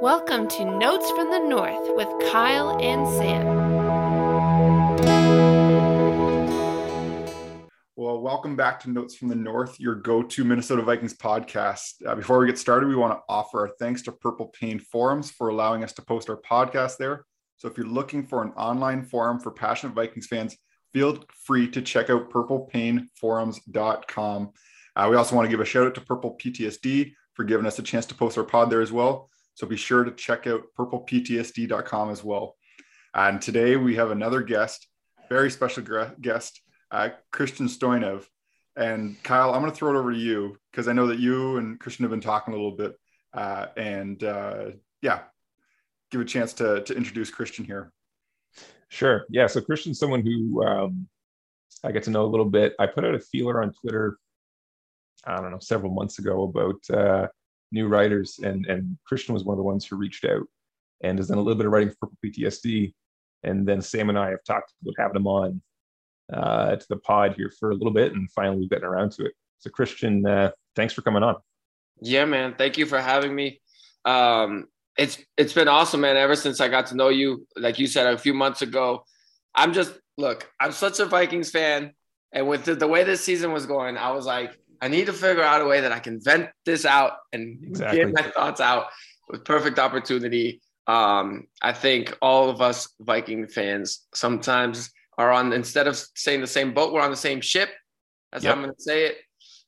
Welcome to Notes from the North with Kyle and Sam. Well, welcome back to Notes from the North, your go to Minnesota Vikings podcast. Uh, before we get started, we want to offer our thanks to Purple Pain Forums for allowing us to post our podcast there. So if you're looking for an online forum for passionate Vikings fans, feel free to check out purplepainforums.com. Uh, we also want to give a shout out to Purple PTSD for giving us a chance to post our pod there as well. So be sure to check out purpleptsd.com as well. And today we have another guest, very special guest, uh, Christian Stoyanov. And Kyle, I'm going to throw it over to you because I know that you and Christian have been talking a little bit. Uh, and uh, yeah, give a chance to, to introduce Christian here. Sure. Yeah. So Christian's someone who um, I get to know a little bit. I put out a feeler on Twitter, I don't know, several months ago about uh, new writers, and and Christian was one of the ones who reached out and has done a little bit of writing for PTSD. And then Sam and I have talked about having him on uh, to the pod here for a little bit, and finally we've gotten around to it. So Christian, uh, thanks for coming on. Yeah, man. Thank you for having me. Um, it's it's been awesome, man. Ever since I got to know you, like you said a few months ago, I'm just look. I'm such a Vikings fan, and with the, the way this season was going, I was like, I need to figure out a way that I can vent this out and exactly. get my thoughts out with perfect opportunity. Um, I think all of us Viking fans sometimes are on instead of saying the same boat, we're on the same ship. That's yep. how I'm going to say it.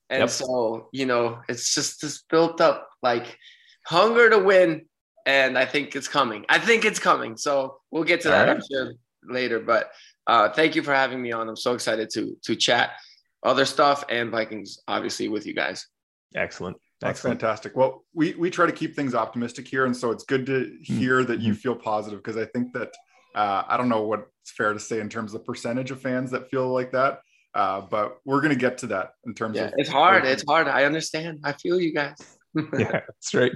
And yep. so, you know, it's just this built up like hunger to win. And I think it's coming. I think it's coming. So we'll get to that right. Sure later. But uh, thank you for having me on. I'm so excited to to chat other stuff and Vikings, obviously, with you guys. Excellent. That's Excellent. fantastic. Well, we we try to keep things optimistic here, and so it's good to hmm. hear mm-hmm. that you feel positive because I think that uh, I don't know what's fair to say in terms of percentage of fans that feel like that, uh, but we're going to get to that in terms yeah, of. It's hard. It's hard. I understand. I feel you guys. yeah, that's right.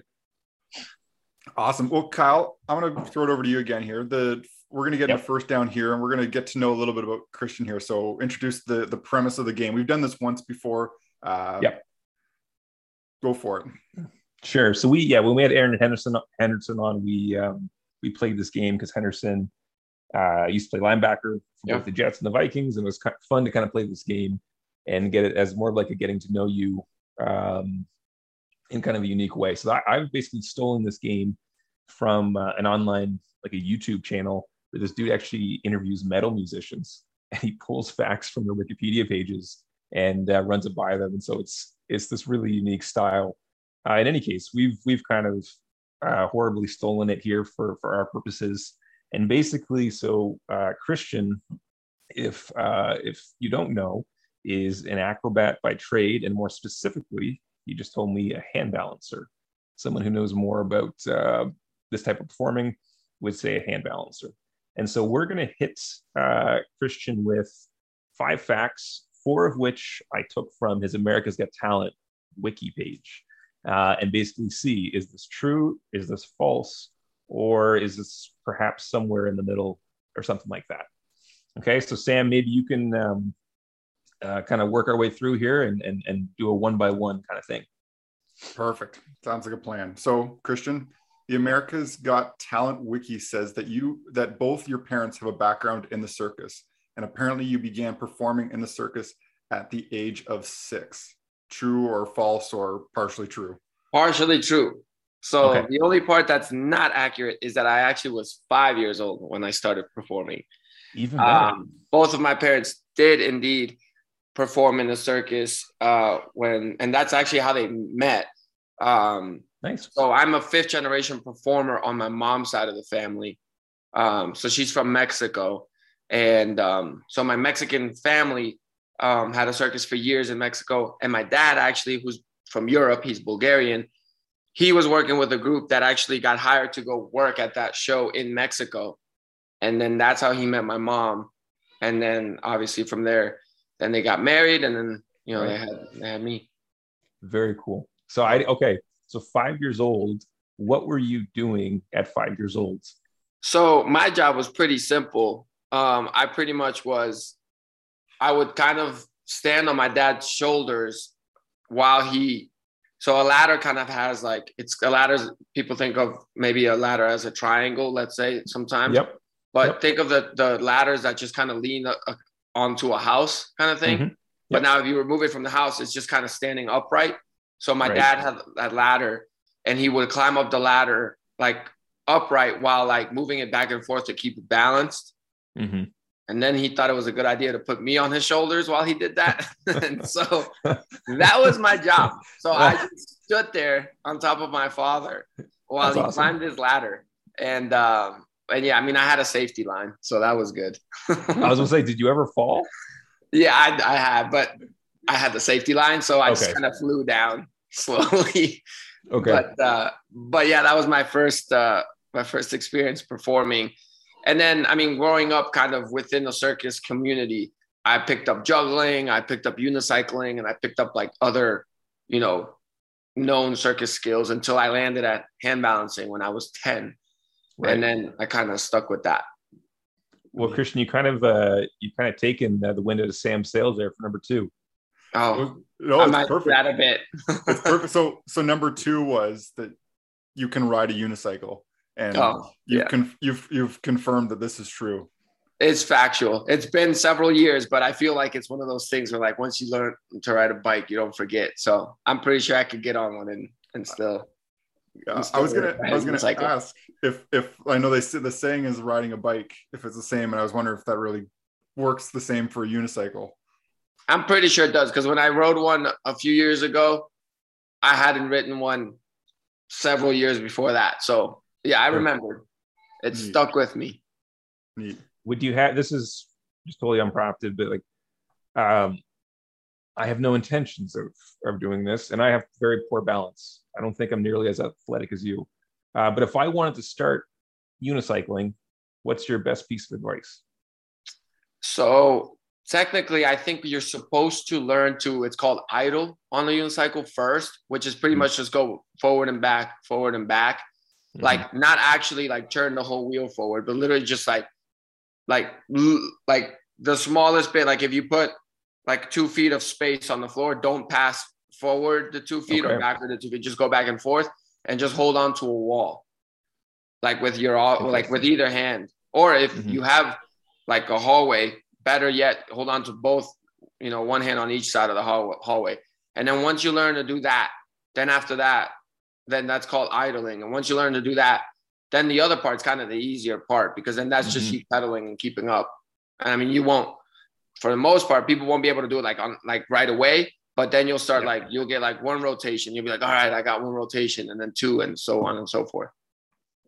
Awesome. Well, Kyle, I'm going to throw it over to you again here. The we're going to get yep. into first down here and we're going to get to know a little bit about Christian here. So introduce the, the premise of the game. We've done this once before. Uh, yep. Go for it. Sure. So we, yeah, when we had Erin Henderson, Henderson on, we, um, we played this game because Henderson uh, used to play linebacker for yep. both the Jets and the Vikings. And it was kind of fun to kind of play this game and get it as more like a getting to know you um, in kind of a unique way. So I, I've basically stolen this game from uh, an online, like a YouTube channel where this dude actually interviews metal musicians and he pulls facts from their Wikipedia pages and uh, runs it by them. And so it's it's this really unique style. Uh, in any case, we've we've kind of uh, horribly stolen it here for for our purposes. And basically, so uh, Christian, if uh, if you don't know, is an acrobat by trade, and more specifically, he just told me a hand balancer, someone who knows more about uh, this type of performing would say a hand balancer. And so we're going to hit uh, Christian with five facts, four of which I took from his America's Got Talent wiki page, uh, and basically see is this true, is this false, or is this perhaps somewhere in the middle or something like that. Okay, so Sam, maybe you can um, uh, kind of work our way through here and, and, and do a one by one kind of thing. Perfect. Sounds like a plan. So, Christian, the America's Got Talent wiki says that you that both your parents have a background in the circus, and apparently you began performing in the circus at the age of six. True or false or partially true? Partially true. So okay. the only part that's not accurate is that I actually was five years old when I started performing. Even. Um, both of my parents did indeed perform in the circus uh, when, and that's actually how they met. Um, Nice. So I'm a fifth generation performer on my mom's side of the family. Um, so she's from Mexico. And um, so my Mexican family um, had a circus for years in Mexico. And my dad, actually, who's from Europe, he's Bulgarian, he was working with a group that actually got hired to go work at that show in Mexico. And then that's how he met my mom. And then obviously from there, then they got married and then, you know, they had they had me. Very cool. So I okay. So, five years old, what were you doing at five years old? So, my job was pretty simple. Um, I pretty much was, I would kind of stand on my dad's shoulders while he So a ladder kind of has like it's a ladder. People think of maybe a ladder as a triangle, let's say sometimes. Yep. But Yep. think of the the ladders that just kind of lean uh, uh, onto a house kind of thing. Mhm. But now if you remove it from the house, it's just kind of standing upright. So my Right. dad had that ladder, and he would climb up the ladder like upright while like moving it back and forth to keep it balanced. Mhm. And then he thought it was a good idea to put me on his shoulders while he did that. and so that was my job. So I just stood there on top of my father while That's he awesome. climbed his ladder. And um, and yeah, I mean I had a safety line, so that was good. I was gonna say, did you ever fall? yeah, I, I had, but I had the safety line, so I just kind of flew down slowly. Okay. But uh, but yeah, that was my first uh, my first experience performing. And then I mean, growing up kind of within the circus community, I picked up juggling, I picked up unicycling, and I picked up like other, you know, known circus skills until I landed at hand balancing when I was 10. Right. And then I kind of stuck with that. well, Christian, you kind of uh, you kind of taken uh, the wind of Sam's sails there for number two. Oh, No, I it's perfect. that a bit. It's perfect. So, so number two was that you can ride a unicycle, and Oh, you've yeah. con- you've you've confirmed that this is true. It's factual. It's been several years, but I feel like it's one of those things where, like, once you learn to ride a bike, you don't forget. So I'm pretty sure I could get on one and and still. Uh, I'm was gonna I was gonna unicycle. ask if if I know they say the saying is riding a bike if it's the same, and I was wondering if that really works the same for a unicycle. I'm pretty sure it does because when I rode one a few years ago, I hadn't ridden one several years before that. So yeah, I remember. It Neat. stuck with me. Neat. Would you have this is just totally unprompted, but like um I have no intentions of of doing this, and I have very poor balance. I don't think I'm nearly as athletic as you. Uh, but if I wanted to start unicycling, what's your best piece of advice? So technically, I think you're supposed to learn to. It's called idle on the unicycle first, which is pretty Mhm. much just go forward and back, forward and back. Mm-hmm. like not actually like turn the whole wheel forward, but literally just like like like the smallest bit. Like if you put like two feet of space on the floor, don't pass forward the two feet or Okay. backward the two feet. Just go back and forth and just hold on to a wall, like with your all like with either hand. Or if Mhm. you have like a hallway, better yet, hold on to both. You know, one hand on each side of the hallway, and then once you learn to do that, then after that, then that's called idling. And once you learn to do that, then the other part's kind of the easier part because then that's just Mhm. you pedaling and keeping up. And I mean, you won't, for the most part, people won't be able to do it like on like right away. But then you'll start Yeah. like you'll get like one rotation. You'll be like, all right, I got one rotation, and then two, and so on and so forth.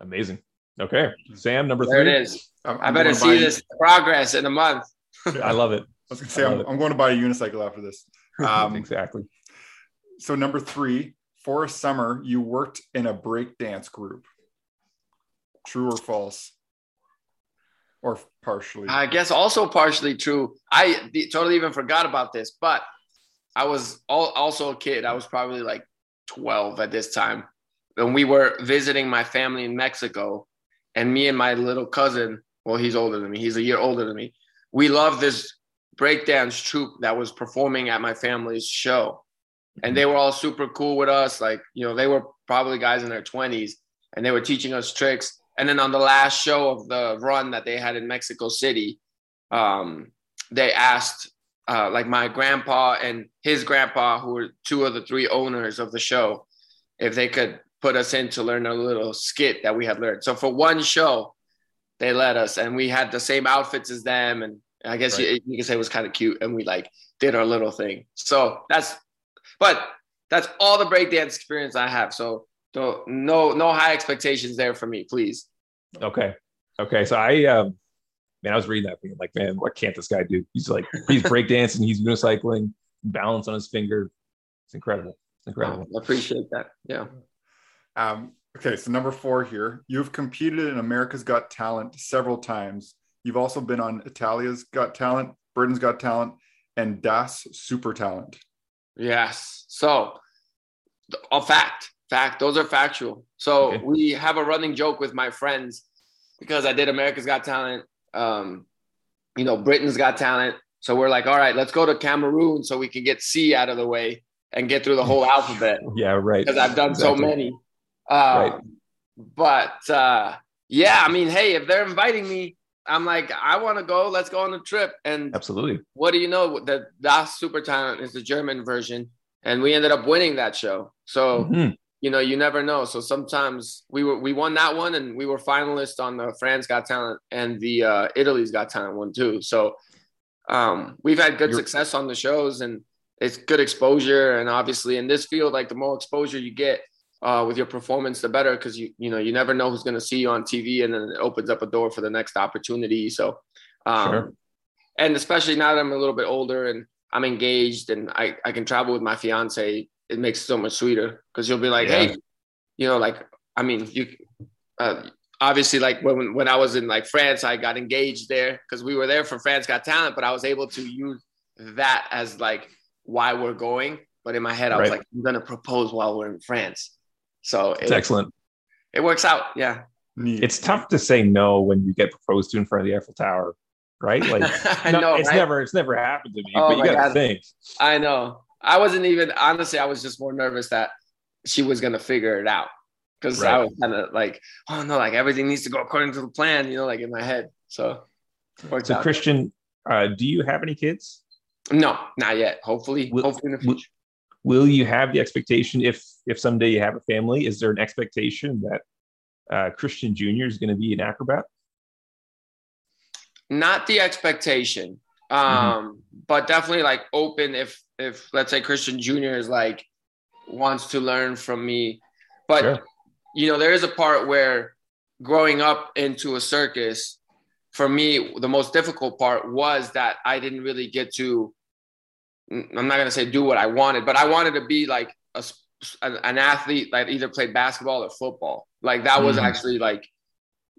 Amazing. Okay, Sam, number There three. it is. I'm, I better see buy- this progress in a month. I love it. I was gonna say I I'm. I'm going to buy a unicycle after this. Um, exactly. so number three, for a summer, you worked in a breakdance group. True or false? Or partially? I guess also partially true. I totally even forgot about this, but I was al- also a kid. I was probably like 12 at this time. And we were visiting my family in Mexico. And me and my little cousin, well, he's older than me, he's a year older than me. We loved this breakdance troupe that was performing at my family's show. And they were all super cool with us. Like, you know, they were probably guys in their 20s and they were teaching us tricks. And then on the last show of the run that they had in Mexico City, um, they asked uh, like my grandpa and his grandpa, who were two of the three owners of the show, if they could put us in to learn a little skit that we had learned. So for one show, they let us, and we had the same outfits as them, and I guess you, you could say it was kind of cute, and we like did our little thing. So that's, but that's all the breakdance experience I have. So so no no high expectations there for me, please. Okay. Okay. So I um man, I was reading that thing like, man, what can't this guy do? He's like he's breakdancing, he's unicycling, balance on his finger. It's incredible. It's incredible. I appreciate that. Yeah. Um, okay, so number four here. You've competed in America's Got Talent several times. You've also been on Italia's Got Talent, Britain's Got Talent, and Das Super Talent. Yes. So, a fact, fact. Those are factual. So Okay. we have a running joke with my friends because I did America's Got Talent. Um, you know, Britain's Got Talent. So we're like, all right, let's go to Cameroon so we can get C out of the way. and get through the whole alphabet. Yeah, right. Because I've done exactly. so many. Uh, right. But uh, yeah, I mean, hey, if they're inviting me, I'm like, I want to go. Let's go on a trip. And absolutely. What do you know? That Das Super Talent is the German version, and we ended up winning that show. So mm-hmm. you know, you never know. So sometimes we were we won that one, and we were finalists on the France Got Talent and the uh, Italy's Got Talent one too. So um, we've had good You're- success on the shows, and it's good exposure. And obviously, in this field, like the more exposure you get, uh, with your performance, the better because you you know you never know who's going to see you on TV, and then it opens up a door for the next opportunity. So, um, sure. and especially now that I'm a little bit older and I'm engaged and I I can travel with my fiance, it makes it so much sweeter because you'll be like, yeah. hey, you know, like I mean, you uh, obviously like when when I was in like France, I got engaged there because we were there for France Got Talent, but I was able to use that as like why we're going. But in my head, I right. was like, I'm gonna propose while we're in France. So it's it, excellent. It works out. Yeah. It's tough to say no when you get proposed to in front of the Eiffel Tower, right? Like, I no, know, it's right? never, it's never happened to me. Oh but you got to think. I know. I wasn't even honestly. I was just more nervous that she was gonna figure it out because right. I was kind of like, oh no, like everything needs to go according to the plan, you know, like in my head. So, so out. Christian, uh, do you have any kids? No, not yet. Hopefully, will, hopefully in the future will you have the expectation if if someday you have a family is there an expectation that uh, christian junior is going to be an acrobat not the expectation um mm-hmm. but definitely like open if if let's say christian junior is like wants to learn from me but sure. you know there is a part where growing up into a circus for me the most difficult part was that i didn't really get to I'm not gonna say do what I wanted, but I wanted to be like a, an athlete that either played basketball or football. Like that was mm-hmm. actually like,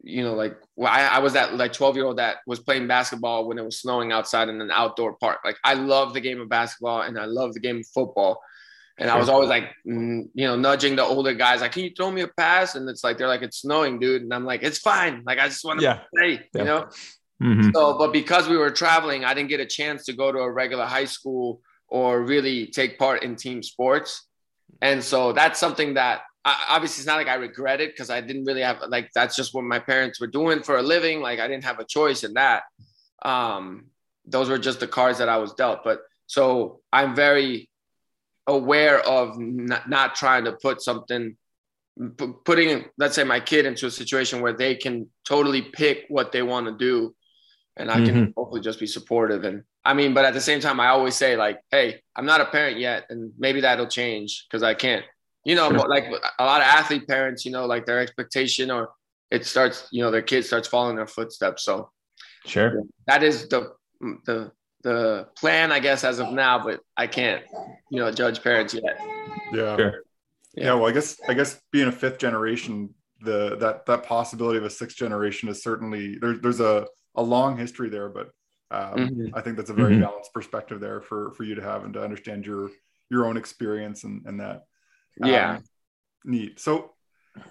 you know, like well, I, I was that like 12 year old that was playing basketball when it was snowing outside in an outdoor park. Like I love the game of basketball and I love the game of football. And I was always like, mm, you know, nudging the older guys, like, can you throw me a pass? And it's like, they're like, it's snowing, dude. And I'm like, it's fine. Like, I just want to yeah. play, yeah. you know? Mm-hmm. So, but because we were traveling, I didn't get a chance to go to a regular high school or really take part in team sports. And so that's something that obviously it's not like I regret it because I didn't really have like that's just what my parents were doing for a living. Like I didn't have a choice in that. Um, those were just the cards that I was dealt. But so I'm very aware of not, not trying to put something putting let's say my kid into a situation where they can totally pick what they want to do and I can mm-hmm. hopefully just be supportive. And I mean, but at the same time, I always say like, hey, I'm not a parent yet, and maybe that'll change because I can't. You know, sure. like a lot of athlete parents, you know, like their expectation or it starts, you know, their kid starts following their footsteps. So, sure, that is the the the plan, I guess, as of now. But I can't, you know, judge parents yet. Yeah. Sure. Yeah. yeah. Well, I guess I guess being a fifth generation, the that that possibility of a sixth generation is certainly there's there's a a long history there, but um, mm-hmm. I think that's a very mm-hmm. balanced perspective there for for you to have and to understand your your own experience and, and that. Um, yeah. Neat. So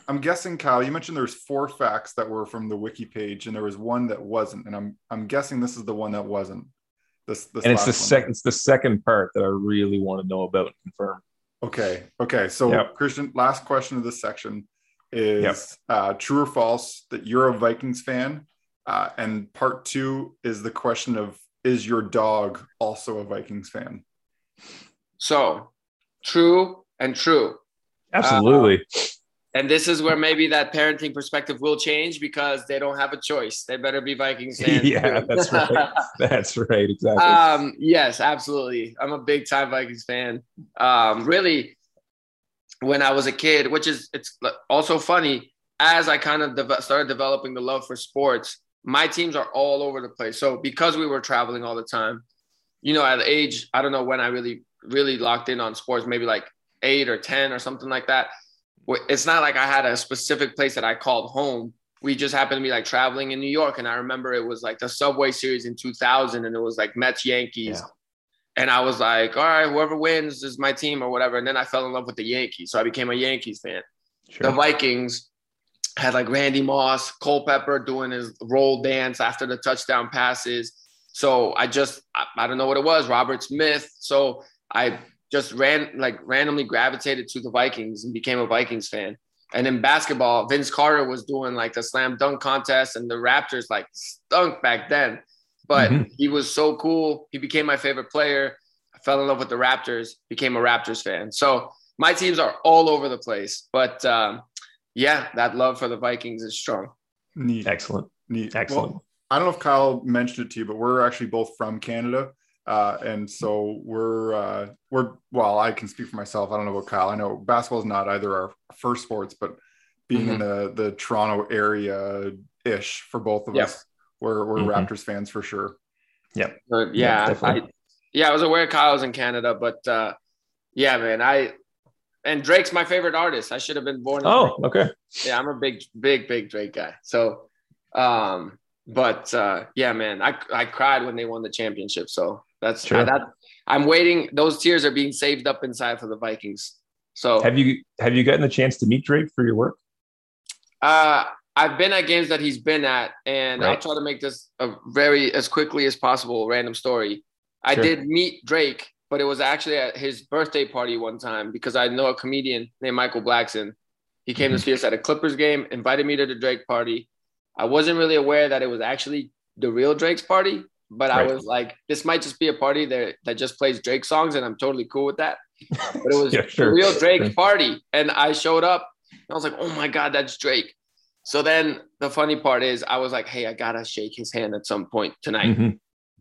I'm guessing, Kyle, you mentioned there's four facts that were from the wiki page, and there was one that wasn't, and I'm I'm guessing this is the one that wasn't. This, this and it's the second it's the second part that I really want to know about and confirm. Okay. Okay. So yep. Christian, last question of this section is yep. uh, true or false that you're a Vikings fan uh, and part two is the question of is your dog also a Vikings fan? So true and true. Absolutely. Uh, and this is where maybe that parenting perspective will change because they don't have a choice. They better be Vikings fans. yeah, that's right. That's right. Exactly. Um, yes, absolutely. I'm a big time Vikings fan. Um, really, when I was a kid, which is it's also funny as I kind of de- started developing the love for sports my teams are all over the place. So because we were traveling all the time, you know, at age, I don't know when I really, really locked in on sports, maybe like eight or 10 or something like that. It's not like I had a specific place that I called home. We just happened to be like traveling in New York. And I remember it was like the Subway Series in 2000 and it was like Mets Yankees. Yeah. And I was like, all right, whoever wins is my team or whatever. And then I fell in love with the Yankees. So I became a Yankees fan. Sure. The Vikings, had like Randy Moss, Culpepper doing his roll dance after the touchdown passes. So I just, I, I, don't know what it was, Robert Smith. So I just ran like randomly gravitated to the Vikings and became a Vikings fan. And in basketball, Vince Carter was doing like the slam dunk contest, and the Raptors like stunk back then. But mm-hmm. he was so cool. He became my favorite player. I fell in love with the Raptors, became a Raptors fan. So my teams are all over the place. But um, yeah, that love for the Vikings is strong. Neat. Excellent. Neat. Excellent. Well, I don't know if Kyle mentioned it to you, but we're actually both from Canada. Uh, and so we're uh, we're well, I can speak for myself. I don't know about Kyle. I know basketball is not either our first sports, but being mm-hmm. in the the Toronto area ish for both of yep. us, we're we're mm-hmm. Raptors fans for sure. Yep. Uh, yeah, yeah, I, yeah. I was aware Kyle was in Canada, but uh, yeah, man, I and Drake's my favorite artist. I should have been born. Oh, okay. Yeah, I'm a big, big, big Drake guy. So, um, but uh, yeah, man, I I cried when they won the championship. So that's sure. that. I'm waiting. Those tears are being saved up inside for the Vikings. So have you have you gotten the chance to meet Drake for your work? Uh, I've been at games that he's been at, and right. I'll try to make this a very as quickly as possible random story. I sure. did meet Drake, but it was actually at his birthday party one time because I know a comedian named Michael Blackson. He came mm-hmm. to see us at a Clippers game, invited me to the Drake party. I wasn't really aware that it was actually the real Drake's party, but right. I was like, this might just be a party that, that just plays Drake songs, and I'm totally cool with that. But it was yeah, sure. real Drake party. And I showed up and I was like, oh my God, that's Drake. So then the funny part is I was like, hey, I gotta shake his hand at some point tonight. Mm-hmm.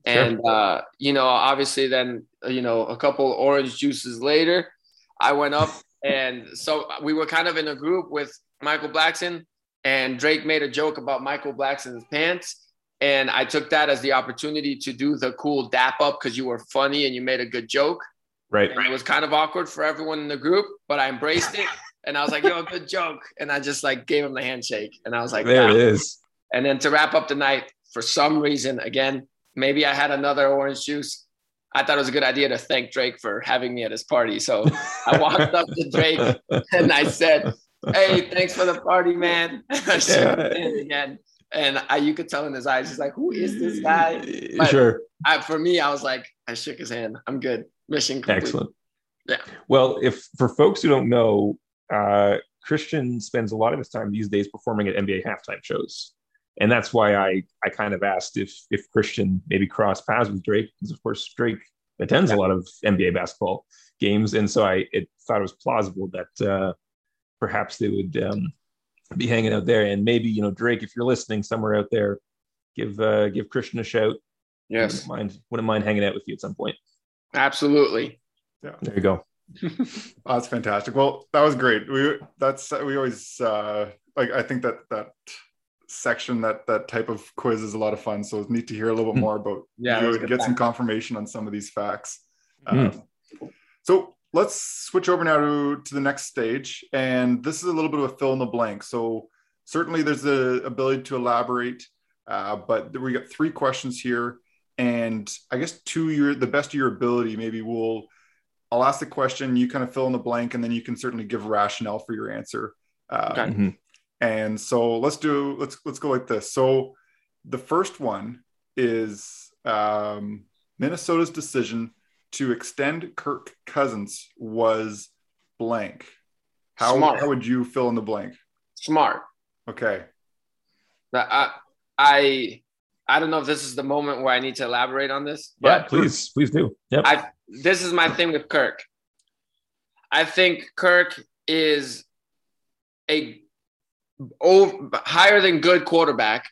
And sure. uh, you know, obviously then, you know, a couple orange juices later, I went up and so we were kind of in a group with Michael Blackson and Drake made a joke about Michael Blackson's pants and I took that as the opportunity to do the cool dap up because you were funny and you made a good joke. Right. And it was kind of awkward for everyone in the group, but I embraced it. And I was like, yo, good joke. And I just like gave him the handshake. And I was like, there it is. And then to wrap up the night, for some reason, again, maybe I had another orange juice. I thought it was a good idea to thank Drake for having me at his party. So I walked up to Drake and I said, Hey, thanks for the party, man. again and I, you could tell in his eyes, he's like, "Who is this guy?" But sure. I, for me, I was like, I shook his hand. I'm good. Mission complete. Excellent. Yeah. Well, if for folks who don't know, uh, Christian spends a lot of his time these days performing at NBA halftime shows, and that's why I I kind of asked if if Christian maybe cross paths with Drake, because of course Drake attends yeah. a lot of NBA basketball games, and so I it, thought it was plausible that uh, perhaps they would um, be hanging out there. And maybe you know Drake, if you're listening somewhere out there, give uh, give Christian a shout. Yes, wouldn't mind wouldn't mind hanging out with you at some point. Absolutely. Yeah, there you go. oh, that's fantastic. Well, that was great. We that's we always uh, like. I think that that section that that type of quiz is a lot of fun. So it's neat to hear a little bit hmm. more about yeah, you get some confirmation on some of these facts. Mm. Um, so let's switch over now to, to the next stage. And this is a little bit of a fill in the blank. So certainly there's the ability to elaborate, uh, but we got three questions here. And I guess to your the best of your ability, maybe we'll I'll ask the question, you kind of fill in the blank, and then you can certainly give rationale for your answer. Uh, okay. And so let's do let's let's go like this. So the first one is um, Minnesota's decision to extend Kirk Cousins was blank. How, Smart. how would you fill in the blank? Smart. Okay. I, I I don't know if this is the moment where I need to elaborate on this. yeah, please, please do. Yep. I, this is my thing with Kirk. I think Kirk is a over, higher than good quarterback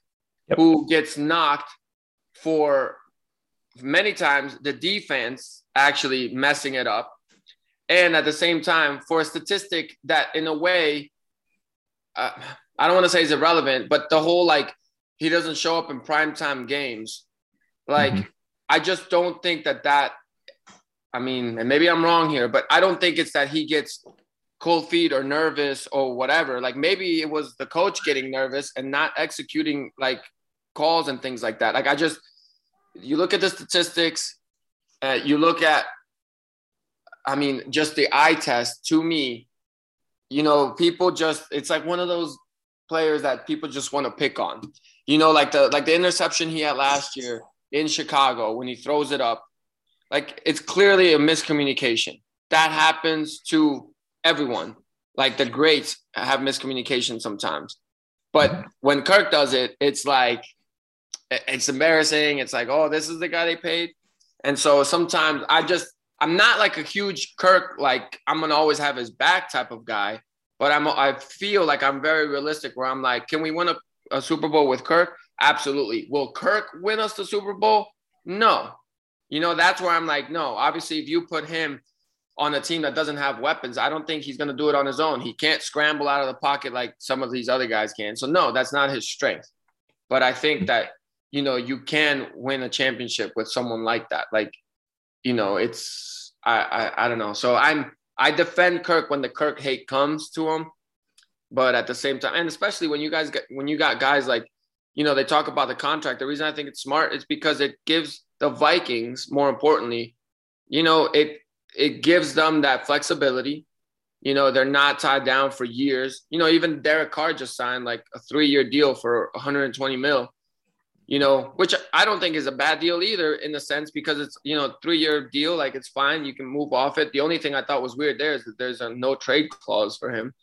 yep. who gets knocked for many times the defense actually messing it up. And at the same time, for a statistic that, in a way, uh, I don't want to say is irrelevant, but the whole like he doesn't show up in primetime games. Like, mm-hmm. I just don't think that that, I mean, and maybe I'm wrong here, but I don't think it's that he gets cold feet or nervous or whatever. Like, maybe it was the coach getting nervous and not executing like calls and things like that. Like, I just, you look at the statistics, uh, you look at, I mean, just the eye test to me, you know, people just, it's like one of those players that people just want to pick on. You know, like the like the interception he had last year in Chicago when he throws it up. Like it's clearly a miscommunication. that happens to everyone. Like the greats have miscommunication sometimes. But mm-hmm. when Kirk does it, it's like it's embarrassing. It's like, oh, this is the guy they paid. And so sometimes I just I'm not like a huge Kirk, like I'm gonna always have his back type of guy, but I'm I feel like I'm very realistic where I'm like, can we win a, a Super Bowl with Kirk? Absolutely. Will Kirk win us the Super Bowl? No. You know, that's where I'm like, no. Obviously, if you put him on a team that doesn't have weapons, I don't think he's going to do it on his own. He can't scramble out of the pocket like some of these other guys can. So, no, that's not his strength. But I think that, you know, you can win a championship with someone like that. Like, you know, it's, I, I, I don't know. So I'm, I defend Kirk when the Kirk hate comes to him. But at the same time, and especially when you guys get, when you got guys like, you know, they talk about the contract. The reason I think it's smart is because it gives the Vikings, more importantly, you know, it it gives them that flexibility. You know, they're not tied down for years. You know, even Derek Carr just signed like a three-year deal for 120 mil. You know, which I don't think is a bad deal either, in the sense because it's you know three-year deal, like it's fine. You can move off it. The only thing I thought was weird there is that there's a no trade clause for him,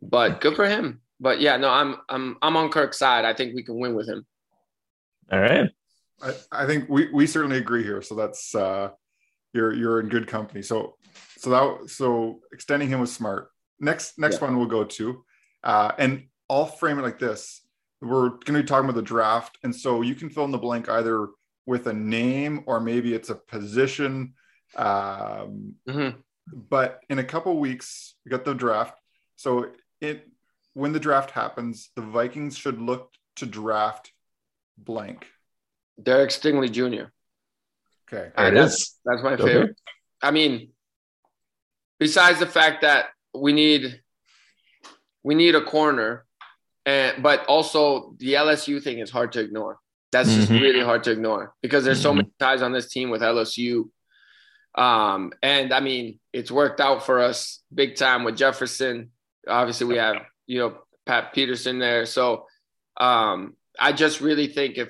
but good for him. But yeah, no, I'm I'm I'm on Kirk's side. I think we can win with him. All right. I, I think we, we certainly agree here. So that's uh, you're you're in good company. So so that so extending him was smart. Next next yeah. one we'll go to, uh, and I'll frame it like this: we're going to be talking about the draft, and so you can fill in the blank either with a name or maybe it's a position. Um, mm-hmm. But in a couple weeks, we got the draft. So it when the draft happens, the Vikings should look to draft blank. Derek Stingley Jr. Okay. And that's, that's my favorite. Okay. I mean, besides the fact that we need we need a corner, and but also the LSU thing is hard to ignore. That's mm-hmm. just really hard to ignore because there's so mm-hmm. many ties on this team with LSU. Um, and I mean, it's worked out for us big time with Jefferson. Obviously, we have you know Pat Peterson there. So um, I just really think if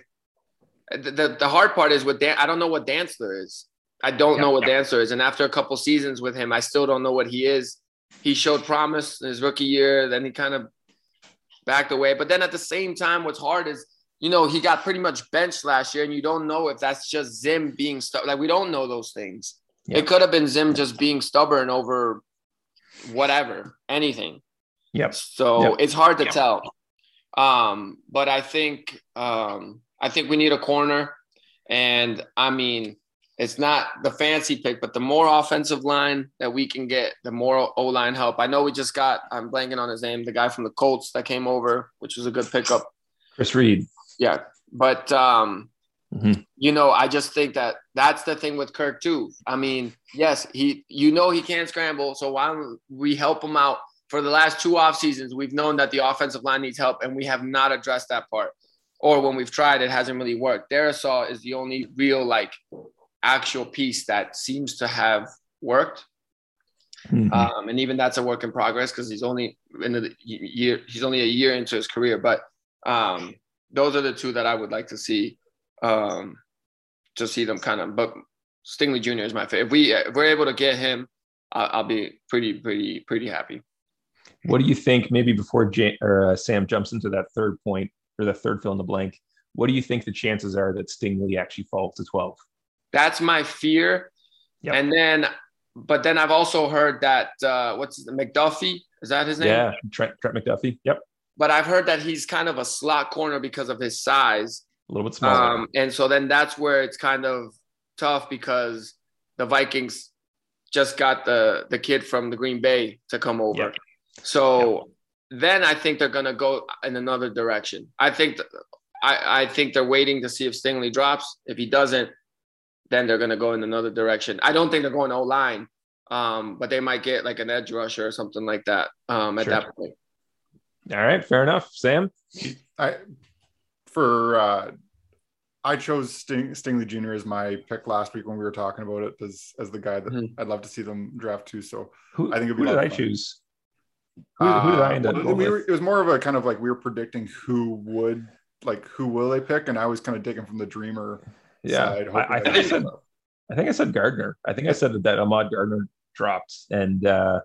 the, the hard part is with Dan, I don't know what Dantzler is. I don't yeah, know what yeah. Dantzler is. And after a couple seasons with him, I still don't know what he is. He showed promise in his rookie year, then he kind of backed away. But then at the same time, what's hard is, you know, he got pretty much benched last year, and you don't know if that's just Zim being stuck. Like, we don't know those things. Yeah. It could have been Zim just being stubborn over whatever, anything. Yep. So yep. it's hard to yep. tell. Um, but I think um, I think we need a corner. And I mean, it's not the fancy pick, but the more offensive line that we can get, the more O line help. I know we just got, I'm blanking on his name, the guy from the Colts that came over, which was a good pickup. Chris Reed. Yeah. But, um, mm-hmm. you know, I just think that that's the thing with Kirk, too. I mean, yes, he, you know, he can't scramble. So why don't we help him out? For the last two off seasons, we've known that the offensive line needs help, and we have not addressed that part or when we've tried, it hasn't really worked. Darrisaw is the only real like actual piece that seems to have worked. Mm-hmm. Um, and even that's a work in progress because he's only in the year he's only a year into his career. But um, those are the two that I would like to see um, to see them kind of. But Stingley Jr. is my favorite. If we if we're able to get him, I'll, I'll be pretty pretty pretty happy. What do you think? Maybe before Jan- or uh, Sam jumps into that third point, or the third fill in the blank. What do you think the chances are that Stingley actually falls to 12? That's my fear. Yep. And then, but then I've also heard that, uh, what's the McDuffie? Is that his name? Yeah, Trent, Trent McDuffie. Yep. But I've heard that he's kind of a slot corner because of his size. A little bit smaller. Um, and so then that's where it's kind of tough because the Vikings just got the the kid from the Green Bay to come over. Yep. So then I think they're going to go in another direction. I think th- I, I think they're waiting to see if Stingley drops. If he doesn't, then they're going to go in another direction. I don't think they're going O line, um, but they might get like an edge rusher or something like that um, at sure. that point. All right, fair enough. Sam, I for uh, I chose Sting, Stingley Jr. as my pick last week when we were talking about it as as the guy that mm-hmm. I'd love to see them draft too. So who, I think it'd be who did I choose? Who, who did I end up? Uh, we were, it was more of a kind of like we were predicting who would like who will they pick, and I was kind of taking from the dreamer yeah, side. I, I, think I, said, I think I said Gardner. I think I said that Ahmad Gardner dropped, and uh,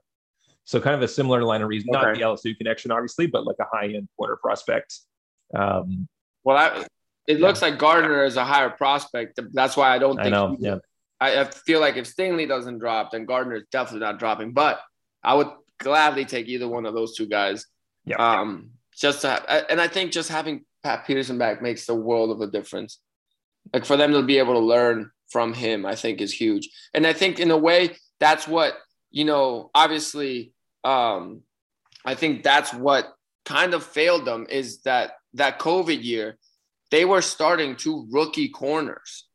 so kind of a similar line of reason. Okay. Not the LSU connection, obviously, but like a high end corner prospect. Um, Well, I, it looks like Gardner is a higher prospect. That's why I don't I think. know, he- yeah. I, I feel like if Stingley doesn't drop, then Gardner is definitely not dropping. But I would gladly take either one of those two guys. Yeah. Um, just to have, and I think just having Pat Peterson back makes the world of a difference. Like for them to be able to learn from him, I think is huge. And I think in a way that's what you know. Obviously, um, I think that's what kind of failed them is that that COVID year they were starting two rookie corners,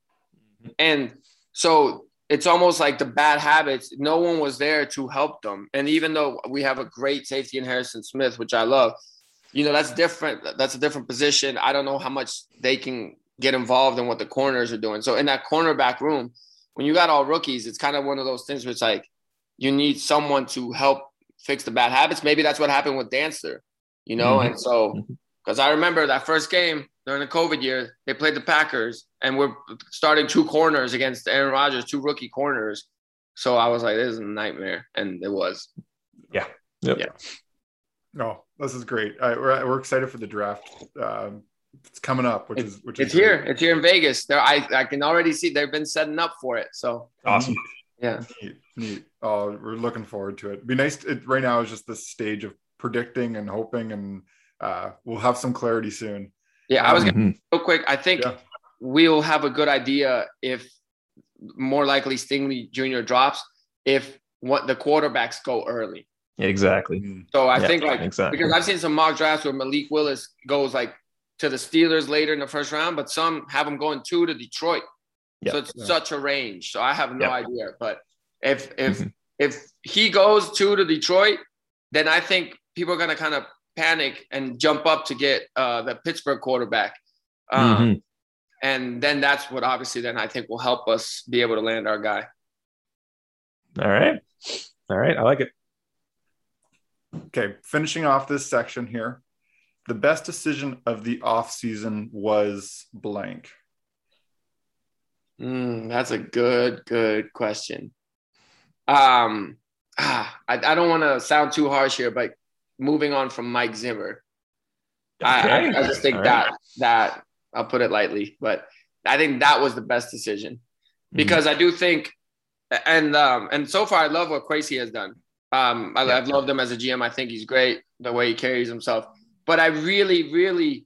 and so it's almost like the bad habits. No one was there to help them. And even though we have a great safety in Harrison Smith, which I love, you know, that's different. That's a different position. I don't know how much they can get involved in what the corners are doing. So in that cornerback room, when you got all rookies, it's kind of one of those things where it's like you need someone to help fix the bad habits. Maybe that's what happened with Dantzler, you know? Mhm. And so Mhm. Because I remember that first game during the COVID year, they played the Packers and we're starting two corners against Aaron Rodgers, two rookie corners. So I was like, this is a nightmare. And it was. Yep. Yeah. No, this is great. I, we're, we're excited for the draft. Um, it's coming up, which is which It's is here. great. It's here in Vegas. There, I, I can already see they've been setting up for it. So Awesome. yeah. Neat, neat. Oh, we're looking forward to it. Be nice. It, right now is just this stage of predicting and hoping, and uh, we'll have some clarity soon. Yeah. I was gonna Mhm. real quick. I think Yeah. we'll have a good idea if more likely Stingley Jr. drops if what the quarterbacks go early. Exactly. Mm. So I Yeah, think like exactly. because I've seen some mock drafts where Malik Willis goes like to the Steelers later in the first round, but some have him going two to Detroit. Yeah. So it's Yeah. such a range. So I have no Yeah. idea. But if if Mhm. if he goes two to Detroit, then I think people are gonna kind of panic and jump up to get uh, the Pittsburgh quarterback. Um, Mhm. And then that's what obviously then I think will help us be able to land our guy. All right. All right. I like it. Okay, finishing off this section here. The best decision of the off season was blank. Mm, that's a good, good question. Um, ah, I, I don't want to sound too harsh here, but moving on from Mike Zimmer, I, I, I just think All that right. that I'll put it lightly, but I think that was the best decision Mm-hmm. because I do think, and um, and so far I love what Kwesi has done. Um, I, Yeah. I've loved him as a GM. I think he's great the way he carries himself, but I really, really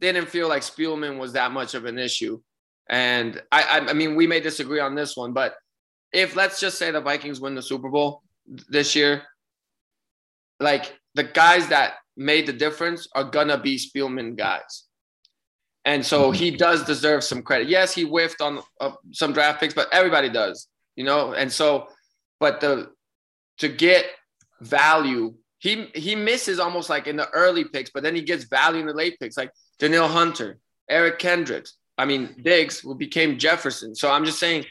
didn't feel like Spielman was that much of an issue. And I, I, I mean, we may disagree on this one, but if let's just say the Vikings win the Super Bowl this year, like the guys that made the difference are gonna be Spielman guys. And so he does deserve some credit. Yes, he whiffed on uh, some draft picks, but everybody does, you know. And so, but the to get value, he he misses almost like in the early picks, but then he gets value in the late picks, like Danielle Hunter, Eric Kendricks. I mean, Diggs who became Jefferson. So I'm just saying,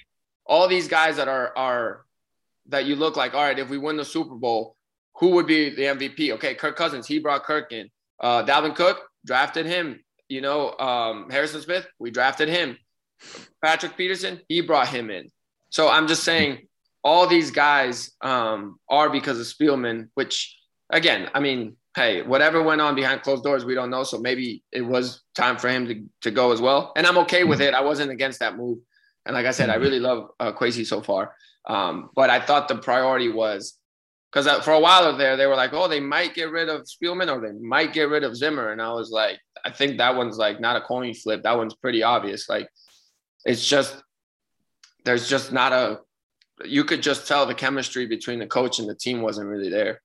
all these guys that are are that you look like, all right, if we win the Super Bowl, who would be the MVP? Okay, Kirk Cousins, he brought Kirk in. Uh, Dalvin Cook drafted him. You know, um, Harrison Smith, we drafted him. Patrick Peterson, he brought him in. So I'm just saying, all these guys um, are because of Spielman. Which, again, I mean, hey, whatever went on behind closed doors, we don't know. So maybe it was time for him to, to go as well. And I'm okay with it. I wasn't against that move. And like I said, I really love uh, Kwesi so far. Um, but I thought the priority was because for a while there, they were like, oh, they might get rid of Spielman or they might get rid of Zimmer. And I was like, I think that one's like not a coin flip. That one's pretty obvious. Like, it's just, there's just not a, you could just tell the chemistry between the coach and the team wasn't really there.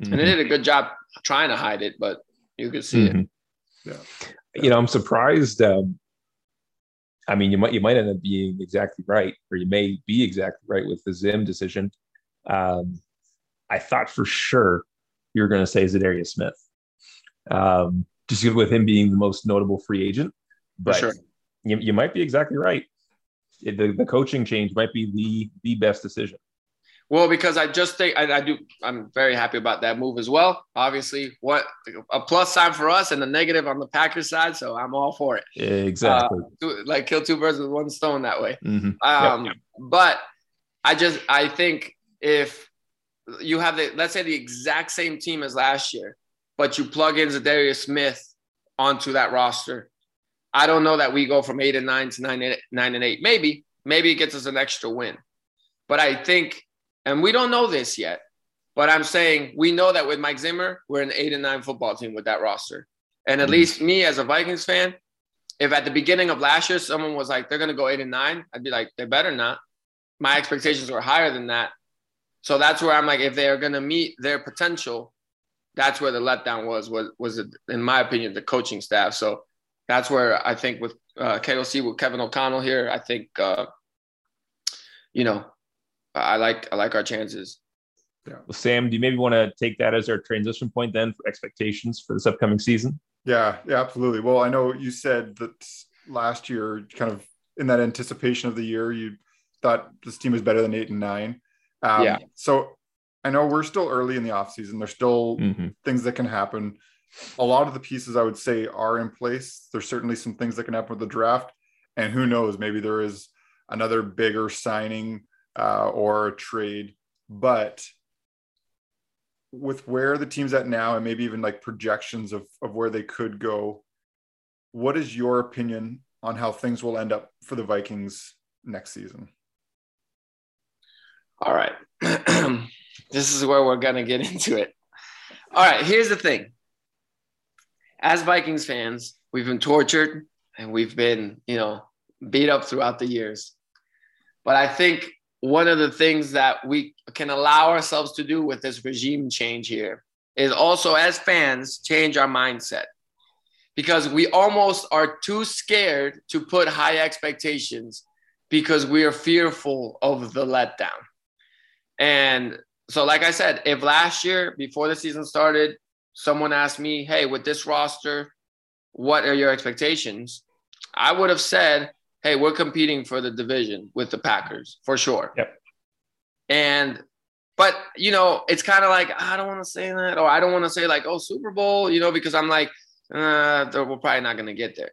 And they did a good job trying to hide it, but you could see it. Mhm. Yeah. You know, I'm surprised. Um, I mean, you might you might end up being exactly right, or you may be exactly right with the Zim decision. Um, I thought for sure you were going to say Za'Darius Smith, um, just with him being the most notable free agent. But sure. you, you might be exactly right. It- the, the coaching change might be the the best decision. Well, because I just think I, I do. I'm very happy about that move as well. Obviously, what a plus sign for us and a negative on the Packers side. So I'm all for it. Exactly. Two- Like kill two birds with one stone that way. Mhm. Um, But I just I think if you have the let's say the exact same team as last year, but you plug in Za'Darius Smith onto that roster. I don't know that we go from eight and nine to nine and nine and eight. Maybe, maybe it gets us an extra win. But I think, and we don't know this yet, but I'm saying we know that with Mike Zimmer, we're an eight and nine football team with that roster. And at mm-hmm. least me as a Vikings fan, if at the beginning of last year someone was like, they're going to go eight and nine, I'd be like, they better not. My expectations were higher than that. So that's where I'm like, if they are going to meet their potential, that's where the letdown was, was, was in my opinion, the coaching staff. So that's where I think with uh, KOC, with Kevin O'Connell here, I think, uh, you know, I like, I like our chances. Yeah. Well, Sam, do you maybe want to take that as our transition point then for expectations for this upcoming season? Yeah, yeah, absolutely. Well, I know you said that last year, kind of in that anticipation of the year, you thought this team was better than eight and nine. Um, yeah. So I know we're still early in the offseason. There's still mm-hmm. things that can happen. A lot of the pieces I would say are in place. There's certainly some things that can happen with the draft. And who knows, maybe there is another bigger signing uh, or a trade. But with where the team's at now and maybe even like projections of, of where they could go, what is your opinion on how things will end up for the Vikings next season? All right. this is where we're going to get into it. All right. Here's the thing as Vikings fans, we've been tortured and we've been, you know, beat up throughout the years. But I think one of the things that we can allow ourselves to do with this regime change here is also as fans change our mindset because we almost are too scared to put high expectations because we are fearful of the letdown. And so, like I said, if last year before the season started, someone asked me, Hey, with this roster, what are your expectations? I would have said, hey, we're competing for the division with the Packers for sure. Yep. And but you know, it's kind of like I don't want to say that, or I don't want to say like, oh, Super Bowl, you know, because I'm like, uh, we're probably not going to get there.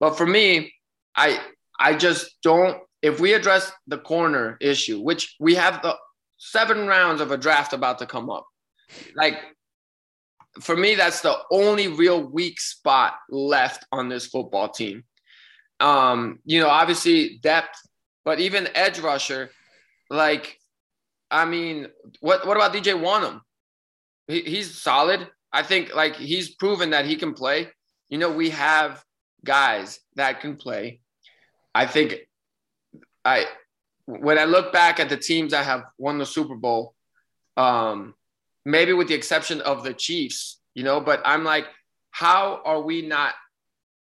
But for me, I I just don't. If we address the corner issue, which we have the seven rounds of a draft about to come up, like for me, that's the only real weak spot left on this football team. Um, you know, obviously depth, but even edge rusher, like, I mean, what what about DJ Wonnum? He, he's solid. I think like he's proven that he can play. You know, we have guys that can play. I think I when I look back at the teams that have won the Super Bowl, um, maybe with the exception of the Chiefs, you know, but I'm like, how are we not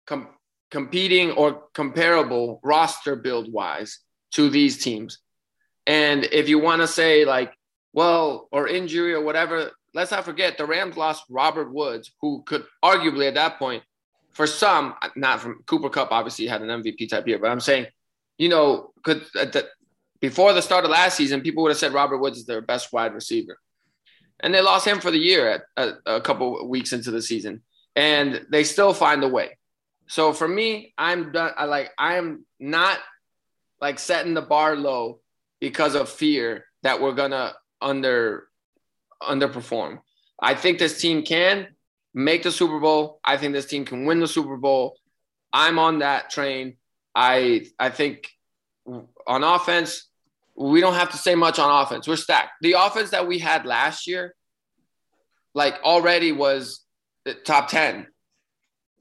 com- competing or comparable roster build wise to these teams. And if you want to say like, well, or injury or whatever, let's not forget the Rams lost Robert Woods, who could arguably at that point, for some, not from Cooper Kupp, obviously had an MVP type year, but I'm saying, you know, could the, before the start of last season, people would have said Robert Woods is their best wide receiver. And they lost him for the year at, at a couple weeks into the season. And they still find a way. So for me, I'm done. I like I'm not like setting the bar low because of fear that we're gonna under underperform. I think this team can make the Super Bowl. I think this team can win the Super Bowl. I'm on that train. I I think on offense, we don't have to say much on offense. We're stacked. The offense that we had last year, like already was top 10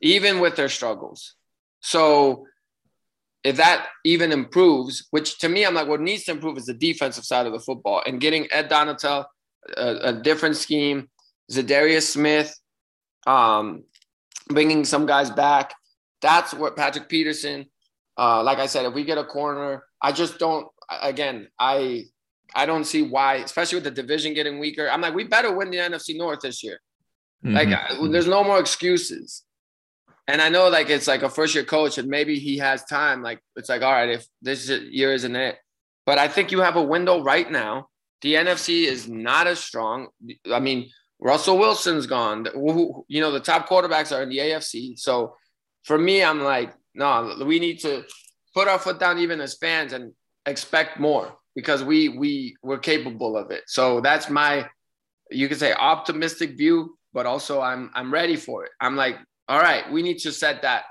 even with their struggles. So if that even improves, which to me, I'm like, what needs to improve is the defensive side of the football and getting Ed Donatell a, a different scheme, Za'Darius Smith, um, bringing some guys back. That's what Patrick Peterson. Uh, like I said, if we get a corner, I just don't. Again, I I don't see why, especially with the division getting weaker. I'm like, we better win the NFC North this year. Mm-hmm. Like, there's no more excuses. And I know like it's like a first year coach and maybe he has time. Like it's like, all right, if this year isn't it. But I think you have a window right now. The NFC is not as strong. I mean, Russell Wilson's gone. You know, the top quarterbacks are in the AFC. So for me, I'm like, no, we need to put our foot down even as fans and expect more. because we we we're capable of it. So that's my you could say optimistic view, but also I'm I'm ready for it. I'm like, all right, we need to set that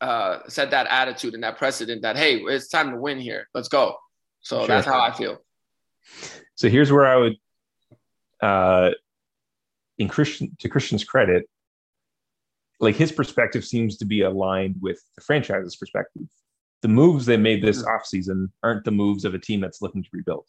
uh set that attitude and that precedent that hey, it's time to win here. Let's go. So sure. that's how I feel. So here's where I would uh in Christian to Christian's credit, like his perspective seems to be aligned with the franchise's perspective. The moves they made this mm-hmm. offseason aren't the moves of a team that's looking to rebuild.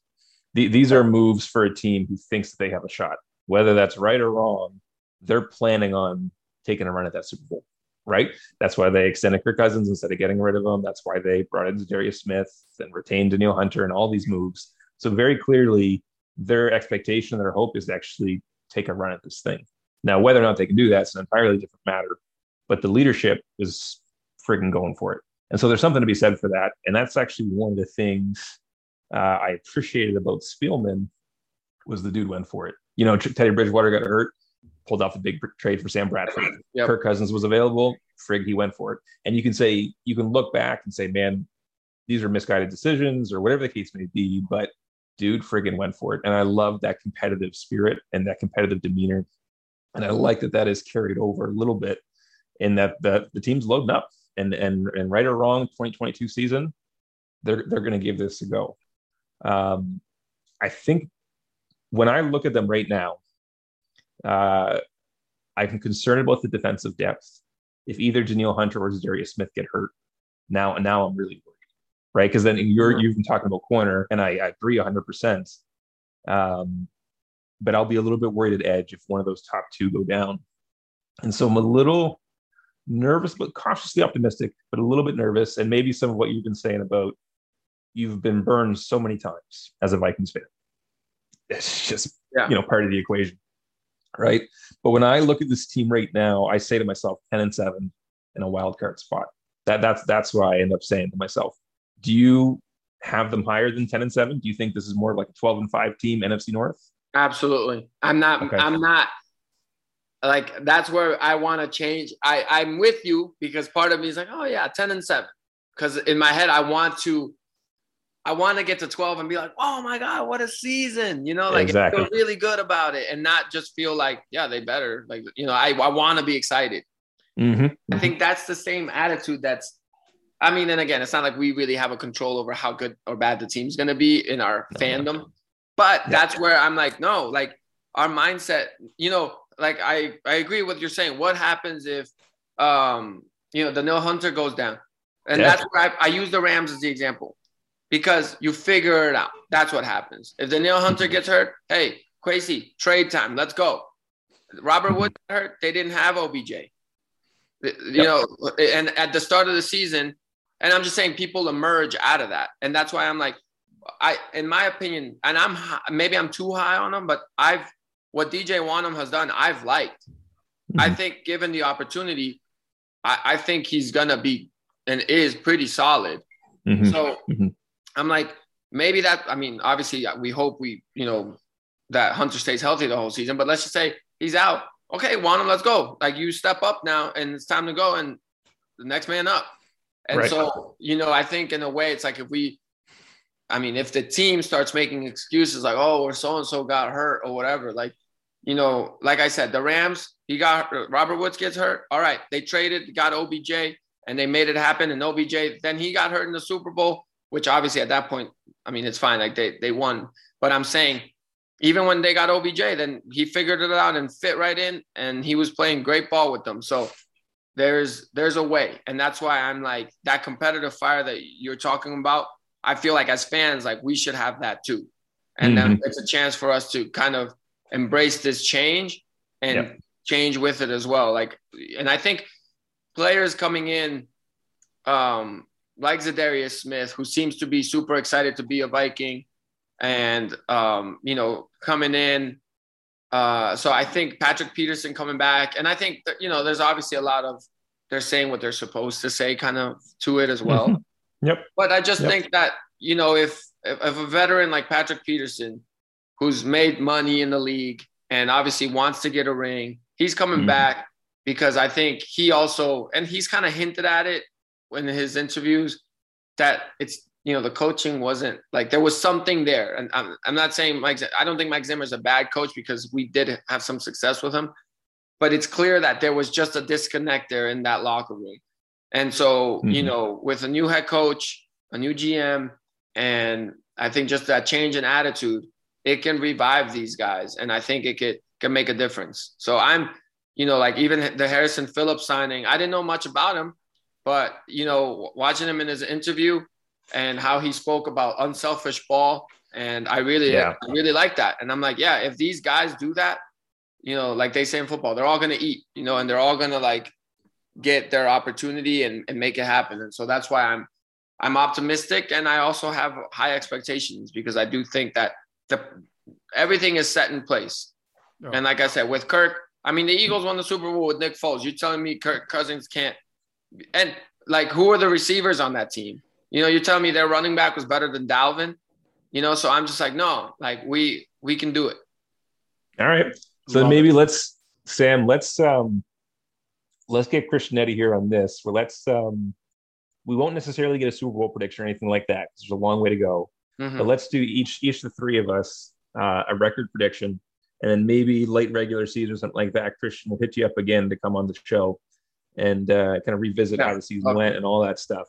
The, these are moves for a team who thinks that they have a shot. Whether that's right or wrong, they're planning on taking a run at that Super Bowl, right? That's why they extended Kirk Cousins instead of getting rid of him. That's why they brought in Darius Smith and retained Danielle Hunter and all these moves. So very clearly, their expectation, their hope is to actually take a run at this thing. Now, whether or not they can do that is an entirely different matter, but the leadership is frigging going for it. And so there's something to be said for that. And that's actually one of the things uh, I appreciated about Spielman was the dude went for it. You know, Teddy Bridgewater got hurt, pulled off a big trade for Sam Bradford. Yep. Kirk Cousins was available. Frig, he went for it. And you can say, you can look back and say, man, these are misguided decisions or whatever the case may be. But dude friggin' went for it. And I love that competitive spirit and that competitive demeanor. And I like that that is carried over a little bit in that the, the team's loading up and, and, and right or wrong 2022 season, they're, they're going to give this a go. Um, I think when I look at them right now, uh, I'm concerned about the defensive depth. If either Danielle Hunter or Darius Smith get hurt, now now I'm really worried right? Because then you're you've been talking about corner, and I, I agree 100. percent um, But I'll be a little bit worried at edge if one of those top two go down, and so I'm a little nervous, but cautiously optimistic, but a little bit nervous, and maybe some of what you've been saying about you've been burned so many times as a Vikings fan. It's just yeah. you know part of the equation, right? But when I look at this team right now, I say to myself, 10 and seven in a wild card spot. That that's that's what I end up saying to myself do you have them higher than 10 and 7? Do you think this is more like a 12 and 5 team NFC North? Absolutely. I'm not okay. I'm not like that's where I want to change. I I'm with you because part of me is like, "Oh yeah, 10 and 7." Cuz in my head I want to I want to get to 12 and be like, "Oh my god, what a season." You know, like exactly. feel really good about it and not just feel like, "Yeah, they better." Like, you know, I I want to be excited. Mm-hmm. I think that's the same attitude that's I mean, and again, it's not like we really have a control over how good or bad the team's going to be in our no, fandom. No. But yeah. that's where I'm like, no, like our mindset, you know, like I, I agree with what you're saying. What happens if, um, you know, Danielle Hunter goes down? And yeah. that's where I, I use the Rams as the example because you figure it out. That's what happens. If Danielle Hunter mm-hmm. gets hurt, hey, crazy trade time. Let's go. Robert mm-hmm. Hurt. They didn't have OBJ. You yep. know, and at the start of the season, and I'm just saying people emerge out of that. And that's why I'm like, I, in my opinion, and I'm maybe I'm too high on them, but I've what DJ Wonnum has done, I've liked. Mm-hmm. I think given the opportunity, I, I, think he's gonna be and is pretty solid. Mm-hmm. So mm-hmm. I'm like, maybe that. I mean, obviously, we hope we, you know, that Hunter stays healthy the whole season. But let's just say he's out. Okay, Wonnum, let's go. Like you step up now, and it's time to go, and the next man up. And right. so, you know, I think in a way, it's like if we, I mean, if the team starts making excuses like, oh, or so and so got hurt or whatever, like, you know, like I said, the Rams, he got uh, Robert Woods gets hurt. All right, they traded, got OBJ, and they made it happen. And OBJ, then he got hurt in the Super Bowl, which obviously at that point, I mean, it's fine, like they they won. But I'm saying, even when they got OBJ, then he figured it out and fit right in, and he was playing great ball with them. So there's there's a way and that's why i'm like that competitive fire that you're talking about i feel like as fans like we should have that too and mm-hmm. then it's a chance for us to kind of embrace this change and yep. change with it as well like and i think players coming in um like Za'Darius Smith who seems to be super excited to be a Viking and um you know coming in uh, so I think Patrick Peterson coming back, and I think that, you know there's obviously a lot of they're saying what they're supposed to say, kind of to it as well. Yep. But I just yep. think that you know if, if if a veteran like Patrick Peterson, who's made money in the league and obviously wants to get a ring, he's coming mm-hmm. back because I think he also and he's kind of hinted at it in his interviews that it's you know the coaching wasn't like there was something there, and I'm I'm not saying Mike. I don't think Mike Zimmer is a bad coach because we did have some success with him, but it's clear that there was just a disconnect there in that locker room, and so mm-hmm. you know with a new head coach, a new GM, and I think just that change in attitude, it can revive these guys, and I think it could can make a difference. So I'm, you know, like even the Harrison Phillips signing, I didn't know much about him, but you know, watching him in his interview and how he spoke about unselfish ball, and I really, yeah. I really like that. And I'm like, yeah, if these guys do that, you know, like they say in football, they're all gonna eat, you know, and they're all gonna like get their opportunity and, and make it happen. And so that's why I'm I'm optimistic and I also have high expectations because I do think that the everything is set in place. Oh. And like I said, with Kirk, I mean the Eagles won the Super Bowl with Nick Foles. You're telling me Kirk Cousins can't and like who are the receivers on that team? You know, you're telling me their running back was better than Dalvin. You know, so I'm just like, no, like we we can do it. All right. So Love maybe it. let's Sam, let's um let's get Christian Eddie here on this. Where let's um we won't necessarily get a Super Bowl prediction or anything like that because there's a long way to go. Mm-hmm. But let's do each each of the three of us uh, a record prediction, and then maybe late regular season or something like that. Christian will hit you up again to come on the show and uh, kind of revisit yeah. how the season okay. went and all that stuff.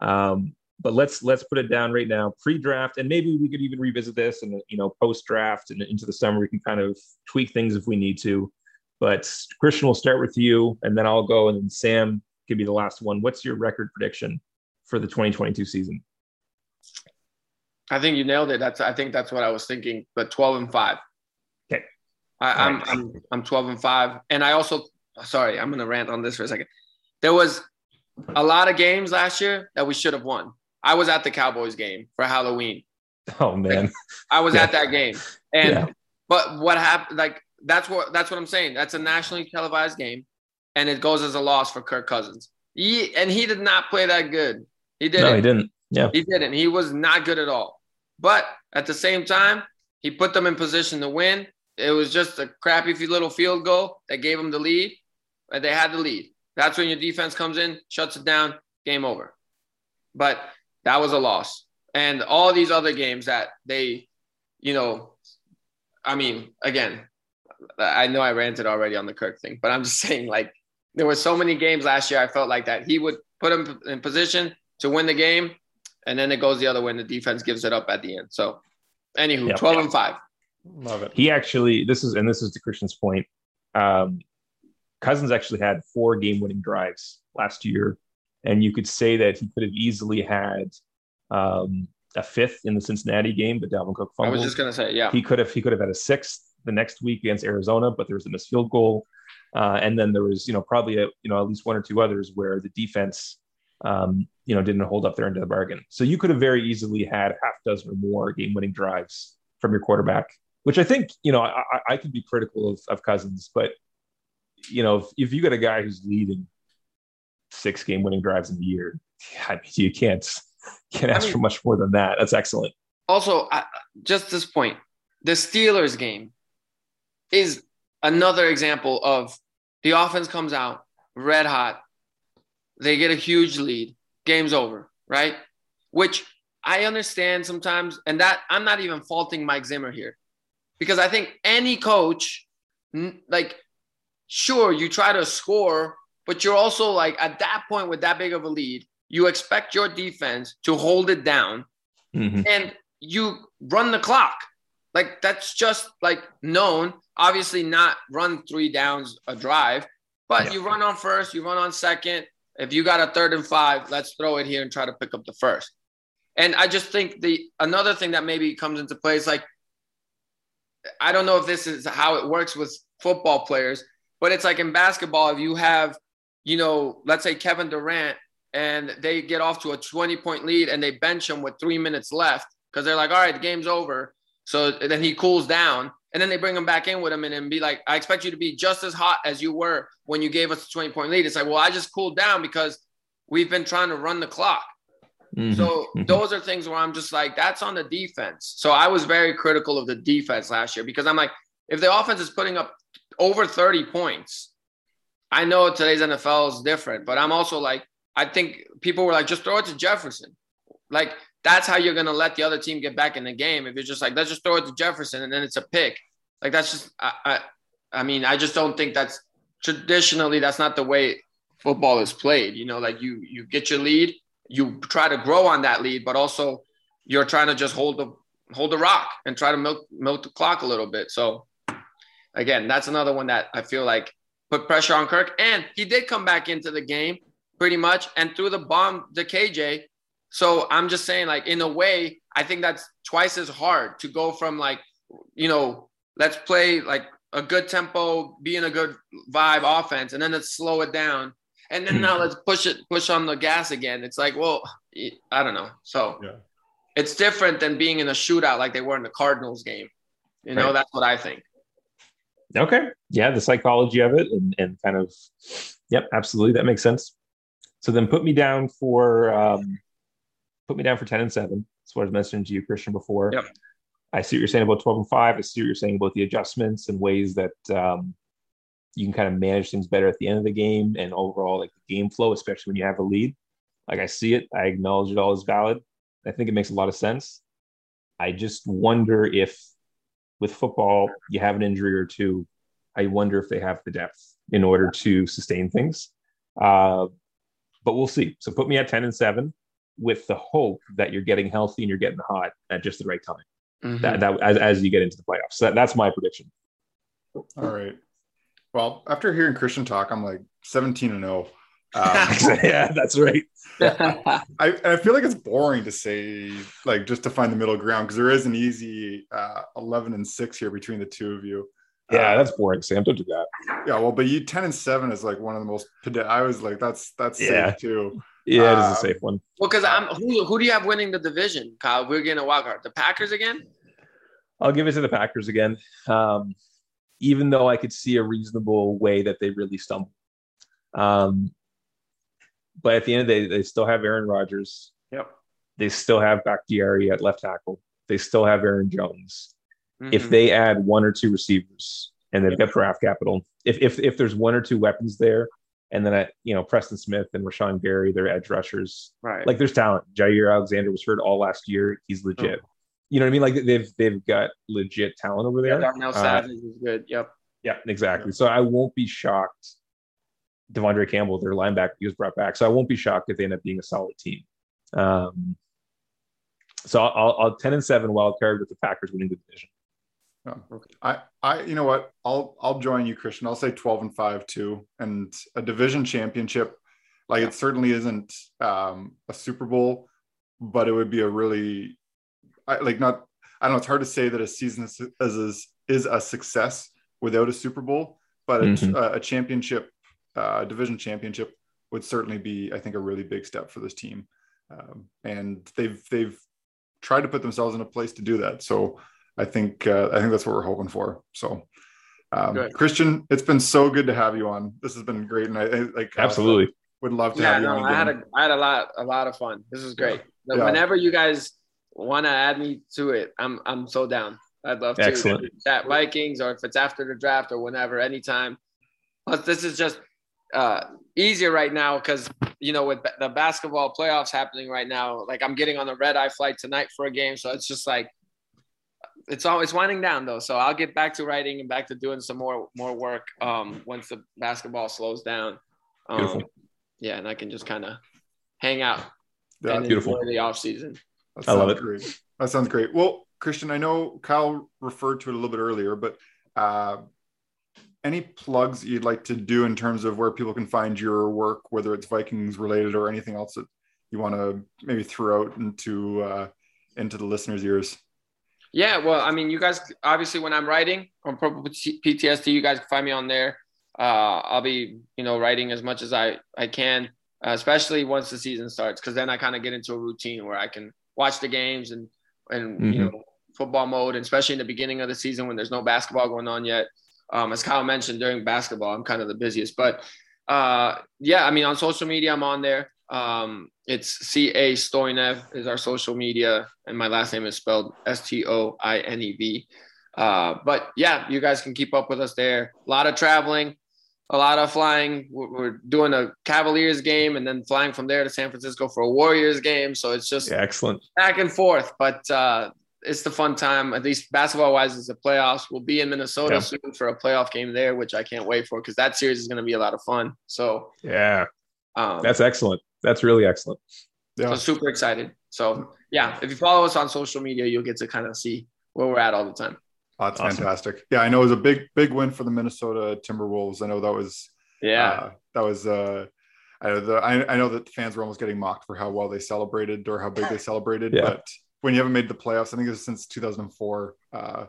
Um, but let's let's put it down right now, pre-draft, and maybe we could even revisit this and you know post-draft and into the summer we can kind of tweak things if we need to. But Christian, will start with you, and then I'll go, and then Sam can be the last one. What's your record prediction for the 2022 season? I think you nailed it. That's I think that's what I was thinking. But 12 and five. Okay. I, am right. I'm I'm 12 and five, and I also sorry I'm gonna rant on this for a second. There was a lot of games last year that we should have won. I was at the Cowboys game for Halloween. Oh man, I was yeah. at that game, and yeah. but what happened? Like that's what that's what I'm saying. That's a nationally televised game, and it goes as a loss for Kirk Cousins. He and he did not play that good. He didn't. No, he didn't. Yeah, he didn't. He was not good at all. But at the same time, he put them in position to win. It was just a crappy little field goal that gave them the lead. And they had the lead. That's when your defense comes in, shuts it down, game over. But that was a loss. And all these other games that they, you know, I mean, again, I know I ranted already on the Kirk thing, but I'm just saying, like, there were so many games last year I felt like that he would put him in position to win the game, and then it goes the other way, and the defense gives it up at the end. So, anywho, yep. 12 and 5. Love it. He actually, this is, and this is to Christian's point. Um, Cousins actually had four game winning drives last year. And you could say that he could have easily had um, a fifth in the Cincinnati game, but Dalvin Cook fumbled. I was just gonna say, yeah, he could have he could have had a sixth the next week against Arizona, but there was a missed field goal, uh, and then there was you know probably a, you know at least one or two others where the defense um, you know didn't hold up their end of the bargain. So you could have very easily had half dozen or more game winning drives from your quarterback, which I think you know I, I could be critical of, of Cousins, but you know, if, if you got a guy who's leading six game winning drives in a year, I mean, you can't can't ask I mean, for much more than that. That's excellent. Also, uh, just this point, the Steelers game is another example of the offense comes out red hot. They get a huge lead. Game's over, right? Which I understand sometimes, and that I'm not even faulting Mike Zimmer here, because I think any coach, like sure, you try to score, but you're also like at that point with that big of a lead, you expect your defense to hold it down mm-hmm. and you run the clock. Like that's just like known. Obviously, not run three downs a drive, but yeah. you run on first, you run on second. If you got a third and five, let's throw it here and try to pick up the first. And I just think the another thing that maybe comes into play is like I don't know if this is how it works with football players, but it's like in basketball, if you have, you know, let's say Kevin Durant and they get off to a 20 point lead and they bench him with three minutes left because they're like, all right, the game's over. So then he cools down and then they bring him back in with him and, and be like, I expect you to be just as hot as you were when you gave us a 20 point lead. It's like, well, I just cooled down because we've been trying to run the clock. Mm-hmm. So mm-hmm. those are things where I'm just like, that's on the defense. So I was very critical of the defense last year because I'm like, if the offense is putting up over 30 points. I know today's NFL is different, but I'm also like, I think people were like, just throw it to Jefferson. Like that's how you're gonna let the other team get back in the game. If you're just like, let's just throw it to Jefferson and then it's a pick. Like that's just I I, I mean, I just don't think that's traditionally that's not the way football is played. You know, like you you get your lead, you try to grow on that lead, but also you're trying to just hold the hold the rock and try to milk milk the clock a little bit. So again, that's another one that I feel like put pressure on Kirk. And he did come back into the game pretty much and threw the bomb to KJ. So I'm just saying, like, in a way, I think that's twice as hard to go from like, you know, let's play like a good tempo, be in a good vibe offense, and then let's slow it down. And then now let's push it, push on the gas again. It's like, well, I don't know. So yeah. it's different than being in a shootout like they were in the Cardinals game. You know, right. that's what I think. Okay. Yeah, the psychology of it and, and kind of, yep, absolutely. That makes sense. So then put me down for um, put me down for 10 and 7. That's what I was mentioning to you, Christian, before. Yep. I see what you're saying about 12 and 5. I see what you're saying about the adjustments and ways that um, you can kind of manage things better at the end of the game and overall like the game flow, especially when you have a lead. Like I see it, I acknowledge it all is valid. I think it makes a lot of sense. I just wonder if with football, you have an injury or two. I wonder if they have the depth in order to sustain things. Uh, but we'll see. So put me at 10 and 7 with the hope that you're getting healthy and you're getting hot at just the right time. Mm-hmm. That, that as, as you get into the playoffs. So that, that's my prediction. All right. Well, after hearing Christian talk, I'm like 17 and 0. Um, yeah, that's right. I, I feel like it's boring to say like just to find the middle ground because there is an easy uh, 11 and 6 here between the two of you. Yeah, uh, that's boring, Sam. Don't do that. Yeah, well, but you 10 and 7 is like one of the most I was like, that's that's yeah. safe too. Yeah, it is a uh, safe one. Well, because I'm who, who do you have winning the division, Kyle? We're getting a wild card. The Packers again? I'll give it to the Packers again. Um, even though I could see a reasonable way that they really stumble. Um, but at the end of the day, they still have Aaron Rodgers. Yep. They still have Bakhtiari at left tackle. They still have Aaron Jones. Mm-hmm. If they add one or two receivers and they've got draft capital, if if if there's one or two weapons there, and then at you know Preston Smith and Rashan Gary, their edge rushers, right? Like there's talent. Jaire Alexander was hurt all last year. He's legit. Oh. You know what I mean? Like they've they've got legit talent over there. Yeah, Darnell uh, Savage uh, is good. Yep. Yeah, exactly. So I won't be shocked. De'Vondre Campbell, their linebacker, he was brought back. So I won't be shocked if they end up being a solid team. Um, so I'll, I'll 10 and 7 wild card with the Packers winning the division. Oh, okay. I, I, you know what? I'll, I'll join you, Christian. I'll say 12 and 5 too. And a division championship, like it certainly isn't um, a Super Bowl, but it would be a really I, like not I don't know. It's hard to say that a season is is, is a success without a Super Bowl, but mm-hmm. a, a, championship, uh, division championship, would certainly be I think a really big step for this team, um, and they've they've tried to put themselves in a place to do that. So I think uh, I think that's what we're hoping for. So. Um, Christian, it's been so good to have you on. This has been great, and I, I like absolutely would love to yeah, have you no, on again. I had a I had a lot a lot of fun. This is great. Yeah. Whenever you guys want to add me to it, I'm I'm so down. I'd love to Excellent. chat Vikings or if it's after the draft or whenever, anytime. Plus, this is just uh, easier right now because you know with the basketball playoffs happening right now, like I'm getting on a red eye flight tonight for a game, so it's just like it's always winding down though. So I'll get back to writing and back to doing some more more work um, once the basketball slows down. Um, Beautiful. Yeah, and I can just kind of hang out yeah, and beautiful. enjoy the off season. That I love it. Great. That sounds great. Well, Christian, I know Kyle referred to it a little bit earlier, but uh, any plugs you'd like to do in terms of where people can find your work, whether it's Vikings related or anything else that you want to maybe throw out into uh, into the listeners' ears? Yeah, well, I mean, you guys obviously when I'm writing on Purple PTSD, you guys can find me on there. Uh, I'll be, you know, writing as much as I I can, uh, especially once the season starts, because then I kind of get into a routine where I can watch the games and and mm-hmm. you know football mode, and especially in the beginning of the season when there's no basketball going on yet. Um, as Kyle mentioned, during basketball, I'm kind of the busiest. But uh, yeah, I mean, on social media, I'm on there. Um, it's C A Stoinev is our social media, and my last name is spelled S T O I N E V. Uh, but yeah, you guys can keep up with us there. A lot of traveling. a lot of flying. We're, doing a Cavaliers game and then flying from there to San Francisco for a Warriors game. So it's just Yeah, excellent. back and forth. But uh, it's the fun time, at least basketball wise, is the playoffs. We'll be in Minnesota Yeah. soon for a playoff game there, which I can't wait for because that series is going to be a lot of fun. So Yeah, um, that's excellent. That's really excellent. Yeah. so super excited. So yeah, if you follow us on social media, you'll get to kind of see where we're at all the time. Oh, that's Awesome. fantastic. Yeah, I know it was a big, big win for the Minnesota Timberwolves. I know that was Yeah. uh, that was uh I know, the, I, I know that the fans were almost getting mocked for how well they celebrated or how big they celebrated, Yeah. but when you haven't made the playoffs, I think it's since 2004. Uh,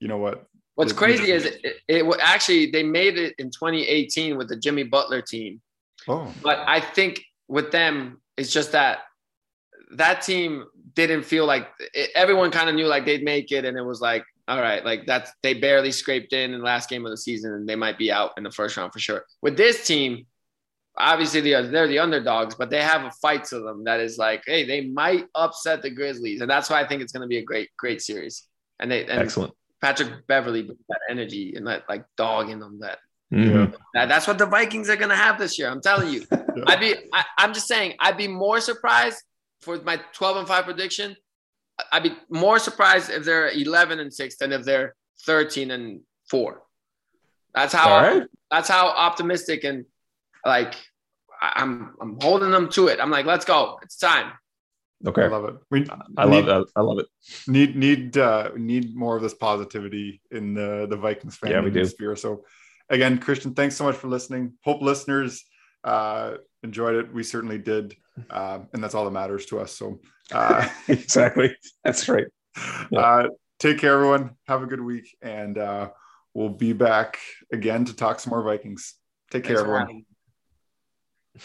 you know what? What's It- crazy is it, it, wa- actually they made it in 2018 with the Jimmy Butler team, Oh, but I think with them it's just that that team didn't feel like it, everyone kind of knew like they'd make it, and it was like all right, like that's they barely scraped in in the last game of the season, and they might be out in the first round for sure. With this team, obviously they are, they're the underdogs, but they have a fight to them that is like, hey, they might upset the Grizzlies, and that's why I think it's going to be a great, great series. And they and Excellent. Patrick Beverley that energy and that like dog in them that, Mhm. that that's what the Vikings are gonna have this year. I'm telling you. I'd be I, I'm just saying I'd be more surprised for my 12 and 5 prediction. I'd be more surprised if they're 11 and 6 than if they're 13 and 4. That's how All right. that's how optimistic and like I- I'm I'm holding them to it. I'm like, let's go. It's time. Okay, I love it. We I need, love that. I love it. need need uh need more of this positivity in the the Vikings fan Yeah, we do. sphere. So again, Christian, thanks so much for listening. Hope listeners uh enjoyed it. We certainly did. Um, and that's all that matters to us. So uh, exactly. That's right. Yeah. uh take care everyone. Have a good week and uh we'll be back again to talk some more Vikings. Take care Thanks everyone. having me.